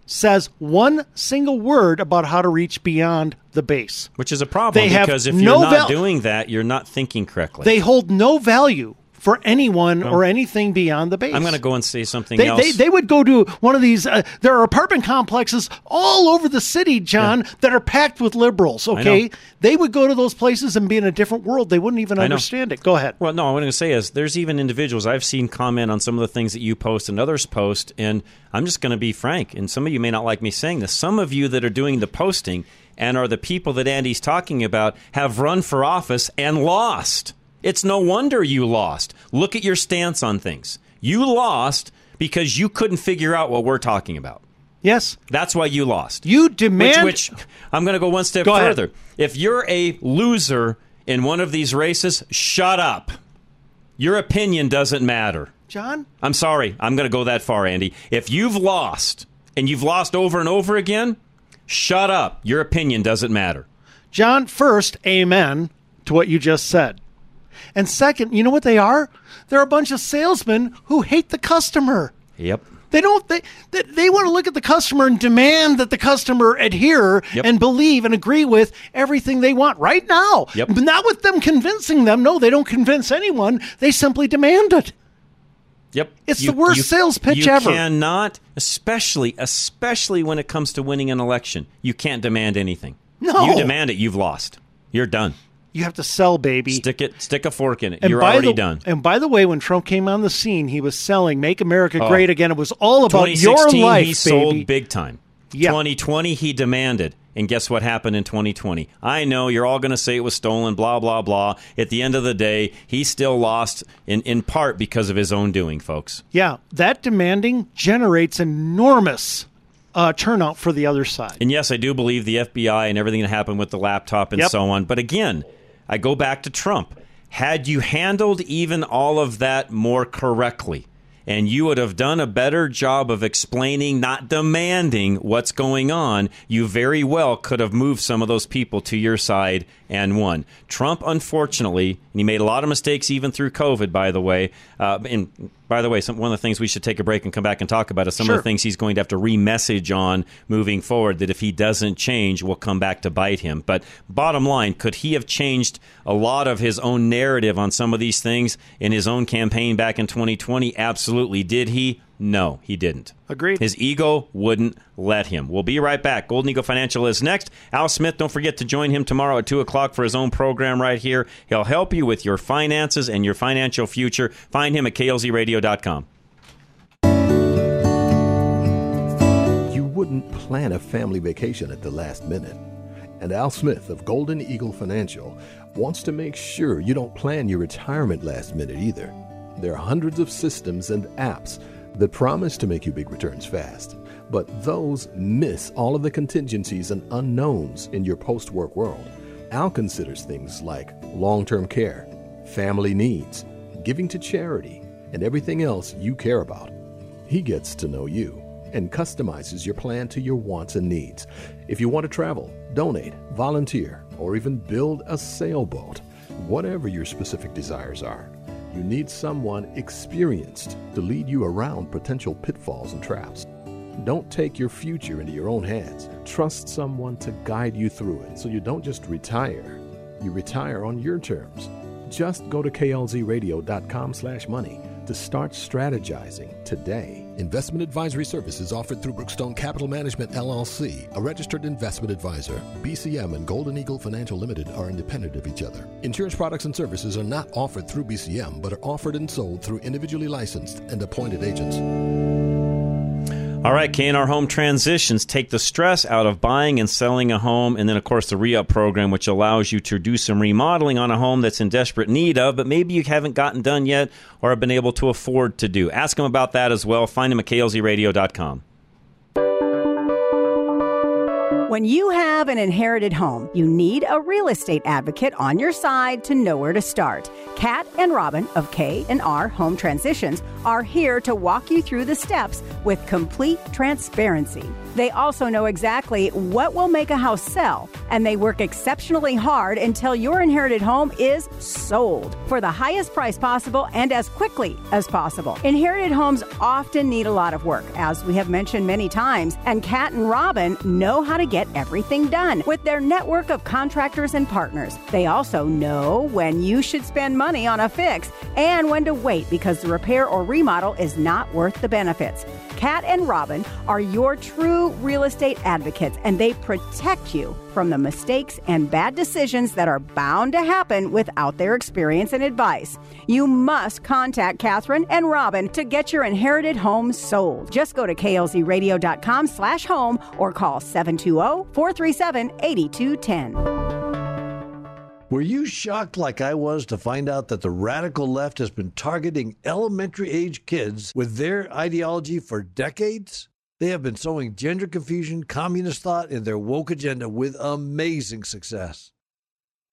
says one single word about how to reach beyond the base. Which is a problem They have because if no you're not val- doing that, you're not thinking correctly. They hold no value for anyone Well, or anything beyond the base. I'm going to go and say something They, else. they, they would go to one of these. Uh, there are apartment complexes all over the city, John, that are packed with liberals. Okay, they would go to those places and be in a different world. They wouldn't even understand it. Go ahead. Well, no, what I'm going to say is there's even individuals I've seen comment on some of the things that you post and others post, and I'm just going to be frank, and some of you may not like me saying this. Some of you that are doing the posting and are the people that Andy's talking about have run for office and lost. It's no wonder you lost. Look at your stance on things. You lost because you couldn't figure out what we're talking about. Yes. That's why you lost. You demand. Which, which I'm going to go one step Go ahead. further. If you're a loser in one of these races, shut up. Your opinion doesn't matter. John, I'm sorry. I'm going to go that far, Andy. If you've lost and you've lost over and over again, shut up. Your opinion doesn't matter. John, first, amen to what you just said. And second, you know what they are? They're a bunch of salesmen who hate the customer. Yep. They don't. They they, they want to look at the customer and demand that the customer adhere Yep. and believe and agree with everything they want right now. Yep. But not with them convincing them. No, they don't convince anyone. They simply demand it. Yep. It's the worst sales pitch you ever. cannot, especially especially when it comes to winning an election, you can't demand anything. No. You demand it, you've lost. You're done. You have to sell, baby. Stick it stick a fork in it. And You're already the, done. And by the way, when Trump came on the scene, he was selling "Make America Oh. Great Again." It was all about your 2016, life, he baby. sold big time. Yeah. 2020, he demanded. And guess what happened in 2020? I know you're all going to say it was stolen, blah, blah, blah. At the end of the day, he still lost in, in part because of his own doing, folks. Yeah, that demanding generates enormous uh, turnout for the other side. And yes, I do believe the FBI and everything that happened with the laptop and Yep. so on. But again, I go back to Trump. Had you handled even all of that more correctly, and you would have done a better job of explaining, not demanding what's going on, you very well could have moved some of those people to your side and won. Trump, unfortunately, and he made a lot of mistakes even through COVID, by the way. Uh, and by the way, some, one of the things we should take a break and come back and talk about is some of the things he's going to have to re-message on moving forward that if he doesn't change will come back to bite him. But bottom line, could he have changed a lot of his own narrative on some of these things in his own campaign back in 2020? Absolutely. Did he? No, he didn't. Agreed. His ego wouldn't let him. We'll be right back. Golden Eagle Financial is next. Al Smith, don't forget to join him tomorrow at 2 o'clock for his own program right here. He'll help you with your finances and your financial future. Find him at klzradio.com. You wouldn't plan a family vacation at the last minute. And Al Smith of Golden Eagle Financial wants to make sure you don't plan your retirement last minute either. There are hundreds of systems and apps that promise to make you big returns fast, but those miss all of the contingencies and unknowns in your post work world. Al considers things like long term care, family needs, giving to charity, and everything else you care about. He gets to know you and customizes your plan to your wants and needs. If you want to travel, donate, volunteer, or even build a sailboat, whatever your specific desires are, you need someone experienced to lead you around potential pitfalls and traps. Don't take your future into your own hands. Trust someone to guide you through it so you don't just retire. You retire on your terms. Just go to klzradio.com slash money to start strategizing today. Investment advisory services offered through Brookstone Capital Management LLC, a registered investment advisor. BCM and Golden Eagle Financial Limited are independent of each other. Insurance products and services are not offered through BCM, but are offered and sold through individually licensed and appointed agents. All right, K&R Home Transitions take the stress out of buying and selling a home, and then, of course, the re-up program, which allows you to do some remodeling on a home that's in desperate need of, but maybe you haven't gotten done yet or have been able to afford to do. Ask them about that as well. Find them at klzradio.com. When you have an inherited home, you need a real estate advocate on your side to know where to start. Kat and Robin of K&R Home Transitions are here to walk you through the steps with complete transparency. They also know exactly what will make a house sell, and they work exceptionally hard until your inherited home is sold for the highest price possible and as quickly as possible. Inherited homes often need a lot of work, as we have mentioned many times, and Kat and Robin know how to get everything done with their network of contractors and partners. They also know when you should spend money on a fix and when to wait because the repair or remodel is not worth the benefits. Kat and Robin are your true real estate advocates, and they protect you from the mistakes and bad decisions that are bound to happen without their experience and advice. You must contact Catherine and Robin to get your inherited home sold. Just go to klzradio.com slash home or call 720-437-8210. Were you shocked like I was to find out that the radical left has been targeting elementary age kids with their ideology for decades? They have been sowing gender confusion, communist thought, in their woke agenda with amazing success.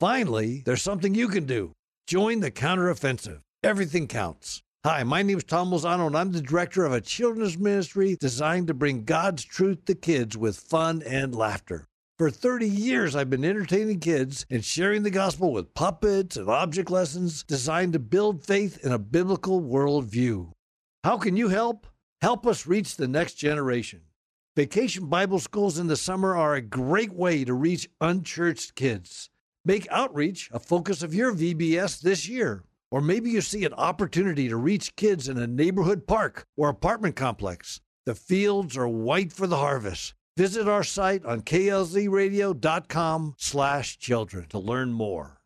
Finally, there's something you can do. Join the counteroffensive. Everything counts. Hi, my name is Tom Lozano, and I'm the director of a children's ministry designed to bring God's truth to kids with fun and laughter. For 30 years, I've been entertaining kids and sharing the gospel with puppets and object lessons designed to build faith in a biblical worldview. How can you help? Help us reach the next generation. Vacation Bible schools in the summer are a great way to reach unchurched kids. Make outreach a focus of your VBS this year. Or maybe you see an opportunity to reach kids in a neighborhood park or apartment complex. The fields are white for the harvest. Visit our site on klzradio.com slash children to learn more.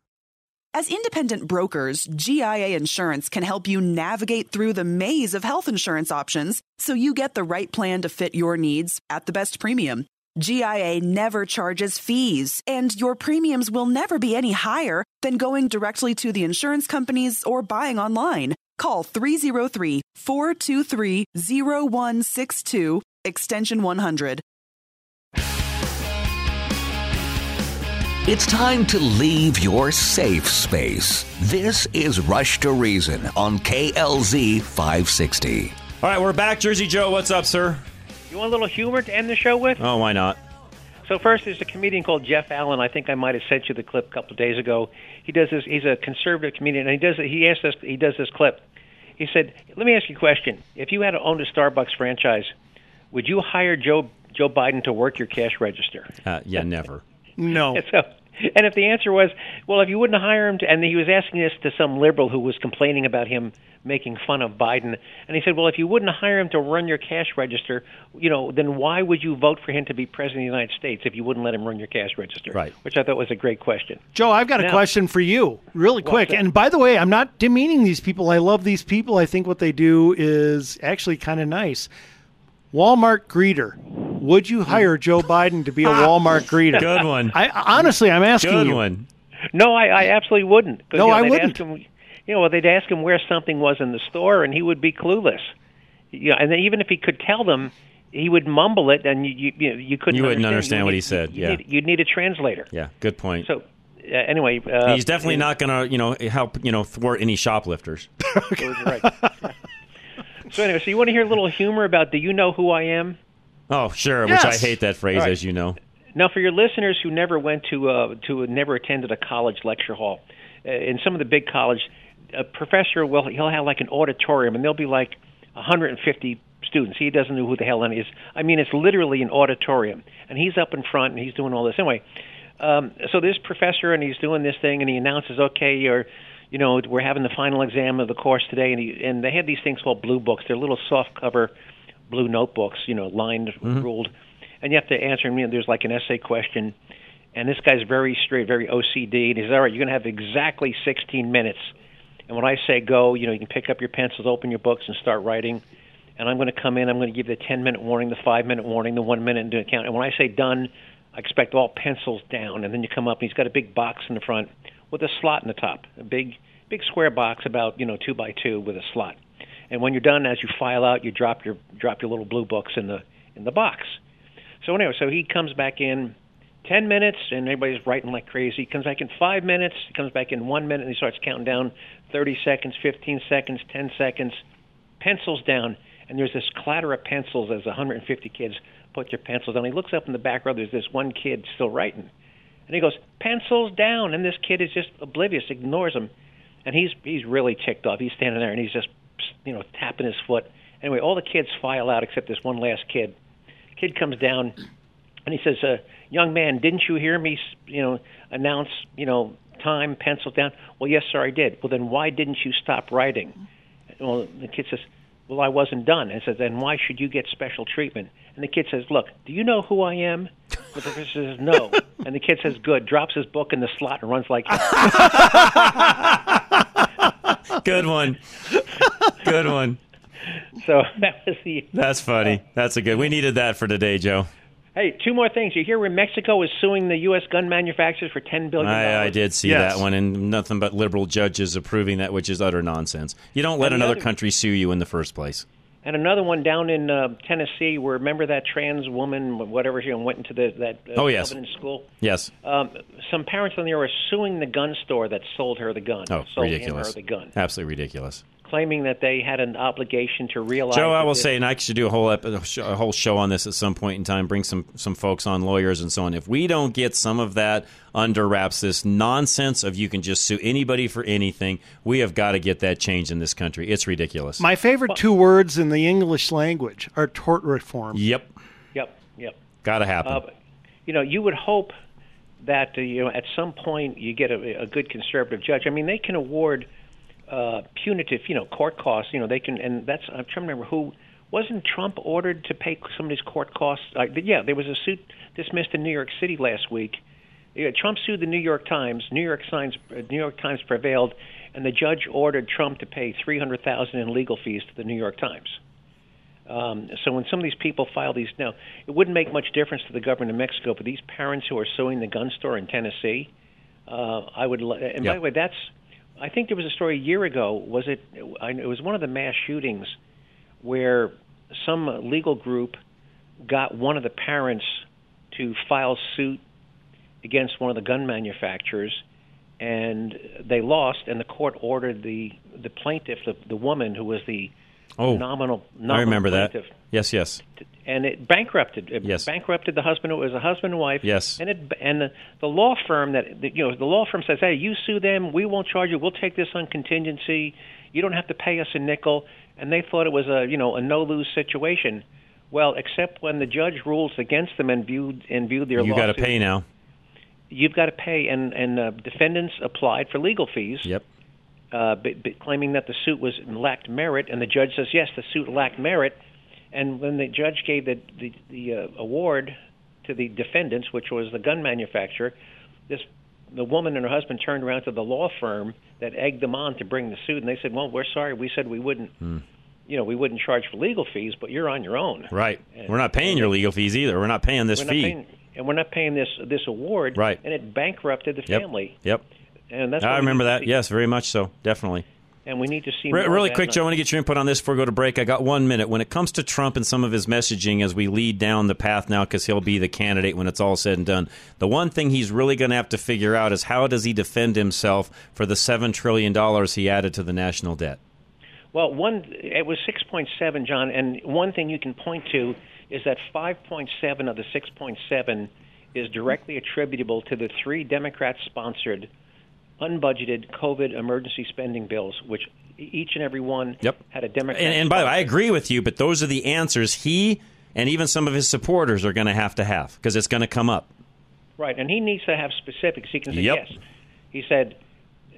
As independent brokers, GIA Insurance can help you navigate through the maze of health insurance options so you get the right plan to fit your needs at the best premium. GIA never charges fees, and your premiums will never be any higher than going directly to the insurance companies or buying online. Call 303 423 0162, extension 100. It's time to leave your safe space. This is Rush to Reason on KLZ 560. All right, we're back. Jersey Joe, what's up, sir? You want a little humor to end the show with? Oh, why not? So first, there's a comedian called Jeff Allen. I think I might have sent you the clip a couple of days ago. He does this. He's a conservative comedian, and he does. He asked us. He does this clip. He said, "Let me ask you a question. If you had owned a Starbucks franchise, would you hire Joe Joe Biden to work your cash register?" Uh, yeah, never. No. So, and if the answer was, well, if you wouldn't hire him, to, and he was asking this to some liberal who was complaining about him making fun of Biden, and he said, well, if you wouldn't hire him to run your cash register, you know, then why would you vote for him to be president of the United States if you wouldn't let him run your cash register? Right. Which I thought was a great question. Joe, I've got a question for you, really What's quick. that? And by the way, I'm not demeaning these people. I love these people. I think what they do is actually kind of nice. Walmart greeter. Would you hire Joe Biden to be a Walmart greeter? Good one. I honestly, I'm asking Good you. one. No, I, I absolutely wouldn't. No, you know, I they'd wouldn't. Ask him, you know, well, they'd ask him where something was in the store, and he would be clueless. Yeah, and then even if he could tell them, he would mumble it, and you you, you, know, you couldn't. You wouldn't understand understand what You'd he need- said, you'd yeah. need, you'd need a translator. Yeah, good point. So uh, anyway, uh, He's definitely not going to, you know, help, you know, thwart any shoplifters. right. so anyway, so you want to hear a little humor about? Do you know who I am? Oh, sure. Which I hate that phrase, right. as you know. Now, for your listeners who never went to uh, to never attended a college lecture hall, uh, in some of the big college, a professor will he'll have like an auditorium, and there'll be like 150 students. He doesn't know who the hell any is. I mean, it's literally an auditorium, and he's up in front and he's doing all this anyway. Um, so this professor and he's doing this thing and he announces, okay, you're, you know, we're having the final exam of the course today, and he and they have these things called blue books. They're little soft cover blue notebooks, you know, lined, mm-hmm. ruled, and you have to answer. You know, there's like an essay question, and this guy's very straight, very OCD, and he says, all right, you're going to have exactly 16 minutes. And when I say go, you know, you can pick up your pencils, open your books, and start writing. And I'm going to come in. I'm going to give the 10 minute warning, the five minute warning, the one minute and do a count. And when I say done, I expect all pencils down. And then you come up, and he's got a big box in the front with a slot in the top, a big, big square box about you know two by two with a slot. And when you're done, as you file out, you drop your drop your little blue books in the in the box. So anyway, so he comes back in 10 minutes, and everybody's writing like crazy. He comes back in five minutes. He comes back in one minute, and he starts counting down 30 seconds, 15 seconds, 10 seconds. Pencils down, and there's this clatter of pencils as 150 kids put their pencils down. He looks up in the back row. There's this one kid still writing, and he goes, "Pencils down!" And this kid is just oblivious, ignores him, and he's he's really ticked off. He's standing there, and he's just you know tapping his foot. Anyway, all the kids file out except this one last kid. Kid comes down, and he says, uh, "Young man, didn't you hear me, you know, announce, you know, time, pencil down?" Well, yes, sir, I did. Well, then why didn't you stop writing? Well, the kid says, "Well, I wasn't done." And says, "Then why should you get special treatment?" And the kid says, "Look, do you know who I am?" The professor says, "No." And the kid says, "Good." Drops his book in the slot and runs like. Good one. Good one. So that was the. That's funny. That's a good. We needed that for today, Joe. Hey, two more things. You hear where Mexico is suing the U.S. gun manufacturers for ten billion dollars? I, I did see Yes. that one, and nothing but liberal judges approving that, which is utter nonsense. You don't let And another other- country sue you in the first place. And another one down in uh, Tennessee, where remember that trans woman, whatever she went into the, that uh, Oh, yes. School. Yes. Um, some parents on there are suing the gun store that sold her the gun. Oh, sold ridiculous. him the gun, Absolutely ridiculous. Claiming that they had an obligation to realize. Joe, I will say, and I should do a whole ep- a whole show on this at some point in time. Bring some some folks on, lawyers and so on. If we don't get some of that under wraps, this nonsense of you can just sue anybody for anything, we have got to get that changed in this country. It's ridiculous. My favorite two words in the English language are tort reform. Yep, Yep, yep. got to happen. Uh, you know, you would hope that uh, you know at some point you get a, a good conservative judge. I mean, they can award uh, punitive, you know, court costs. You know, they can, and that's I'm trying to remember who wasn't Trump ordered to pay some of these court costs. Uh, yeah, there was a suit dismissed in New York City last week. Yeah, Trump sued the New York Times. New York Times, uh, New York Times prevailed, and the judge ordered Trump to pay three hundred thousand in legal fees to the New York Times. Um, so when some of these people file these now, it wouldn't make much difference to the government of Mexico, but these parents who are suing the gun store in Tennessee, uh, I would. And by the way, that's. I think there was a story a year ago. Was it? It was one of the mass shootings where some legal group got one of the parents to file suit against one of the gun manufacturers, and they lost. And the court ordered the the plaintiff, the, the woman who was the Oh, nominal, nominal I remember that. Yes, yes. and it bankrupted. It Yes. bankrupted the husband. It was a husband and wife. Yes. and it and the, the law firm that the, you know the law firm says, hey, you sue them, we won't charge you. We'll take this on contingency. You don't have to pay us a nickel. And they thought it was a you know a no lose situation. Well, except when the judge rules against them and viewed and viewed their You got to pay now. You've got to pay, and and uh, defendants applied for legal fees Yep. Uh, b- b- claiming that the suit was lacked merit, and the judge says yes, the suit lacked merit. And when the judge gave the the, the uh, award to the defendants, which was the gun manufacturer, this the woman and her husband turned around to the law firm that egged them on to bring the suit, and they said, "Well, we're sorry. We said we wouldn't, you know, we wouldn't charge for legal fees, but you're on your own." Right. We're not paying your legal fees either. We're not paying this we're not fee. paying, and we're not paying this this award. Right. And it bankrupted the Yep. family. Yep. And that's I remember that. Yes, very much so. Definitely. And we need to see Re- more really quick, Joe, I want to get your input on this before we go to break. I got one minute. When it comes to Trump and some of his messaging as we lead down the path now, because he'll be the candidate when it's all said and done, the one thing he's really going to have to figure out is how does he defend himself for the $7 trillion he added to the national debt? Well, one it was 6.7, John, and one thing you can point to is that 5.7 of the 6.7 is directly attributable to the three Democrat-sponsored unbudgeted COVID emergency spending bills, which each and every one Yep. had a Democrat. And, and by the way, I agree with you, but those are the answers he and even some of his supporters are going to have to have because it's going to come up. Right, and he needs to have specifics. He can say Yep. yes. He said,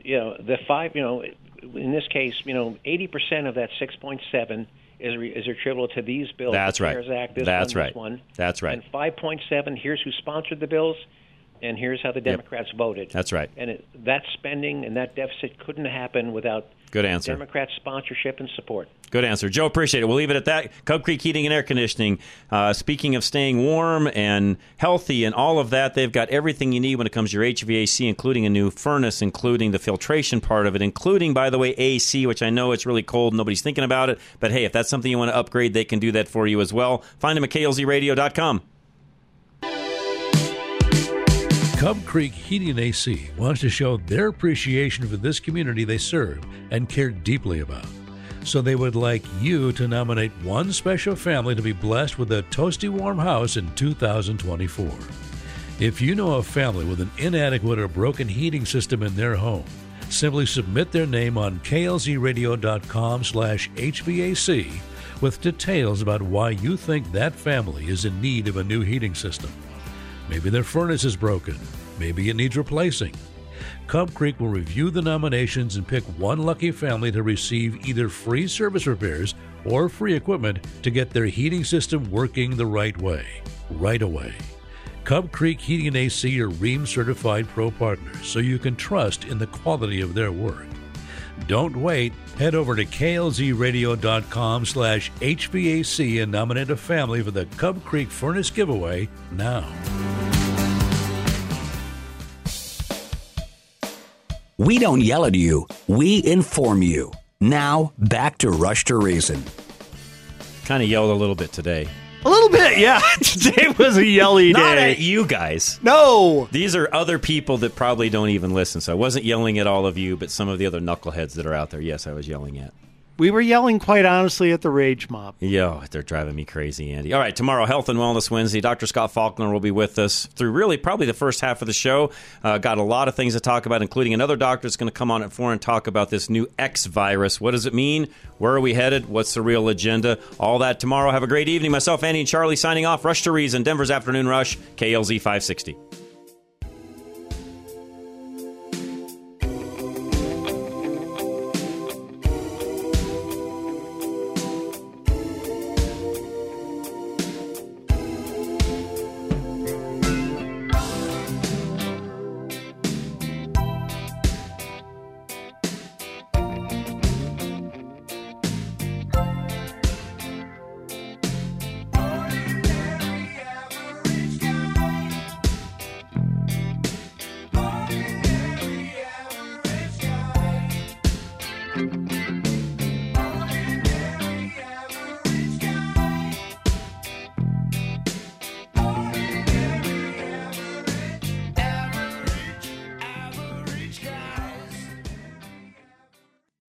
you know, the five, you know, in this case, you know, eighty percent of that six point seven is re- is attributable to these bills. That's the right. Act, That's one, right. One. That's right. And five point seven. Here's who sponsored the bills, and here's how the Democrats voted. That's right. And it, that spending and that deficit couldn't happen without Good answer. Democrat sponsorship and support. Good answer. Joe, appreciate it. We'll leave it at that. Cub Creek Heating and Air Conditioning. Uh, speaking of staying warm and healthy and all of that, they've got everything you need when it comes to your HVAC, including a new furnace, including the filtration part of it, including, by the way, AC, which I know it's really cold. Nobody's thinking about it. But hey, if that's something you want to upgrade, they can do that for you as well. Find them at klzradio.com. Cub Creek Heating and AC wants to show their appreciation for this community they serve and care deeply about. So they would like you to nominate one special family to be blessed with a toasty warm house in 2024. If you know a family with an inadequate or broken heating system in their home, simply submit their name on klzradio.com slash HVAC with details about why you think that family is in need of a new heating system. Maybe their furnace is broken. Maybe it needs replacing. Cub Creek will review the nominations and pick one lucky family to receive either free service repairs or free equipment to get their heating system working the right way, right away. Cub Creek Heating and AC are Rheem certified pro partners, so you can trust in the quality of their work. Don't wait. Head over to klzradio.com slash HVAC and nominate a family for the Cub Creek Furnace giveaway now. We don't yell at you, we inform you. Now, back to Rush to Reason. Kind of yelled a little bit today. A little bit, yeah. Today was a yelly Not at you guys. No. These are other people that probably don't even listen. So I wasn't yelling at all of you, but some of the other knuckleheads that are out there, yes, I was yelling at. We were yelling quite honestly at the rage mob. Yo, they're driving me crazy, Andy. All right, tomorrow, Health and Wellness Wednesday. Dr. Scott Faulkner will be with us through really probably the first half of the show. Uh, got a lot of things to talk about, including another doctor that's going to come on at 4 and talk about this new X virus. What does it mean? Where are we headed? What's the real agenda? All that tomorrow. Have a great evening. Myself, Andy, and Charlie signing off. Rush to Reason, Denver's Afternoon Rush, KLZ 560.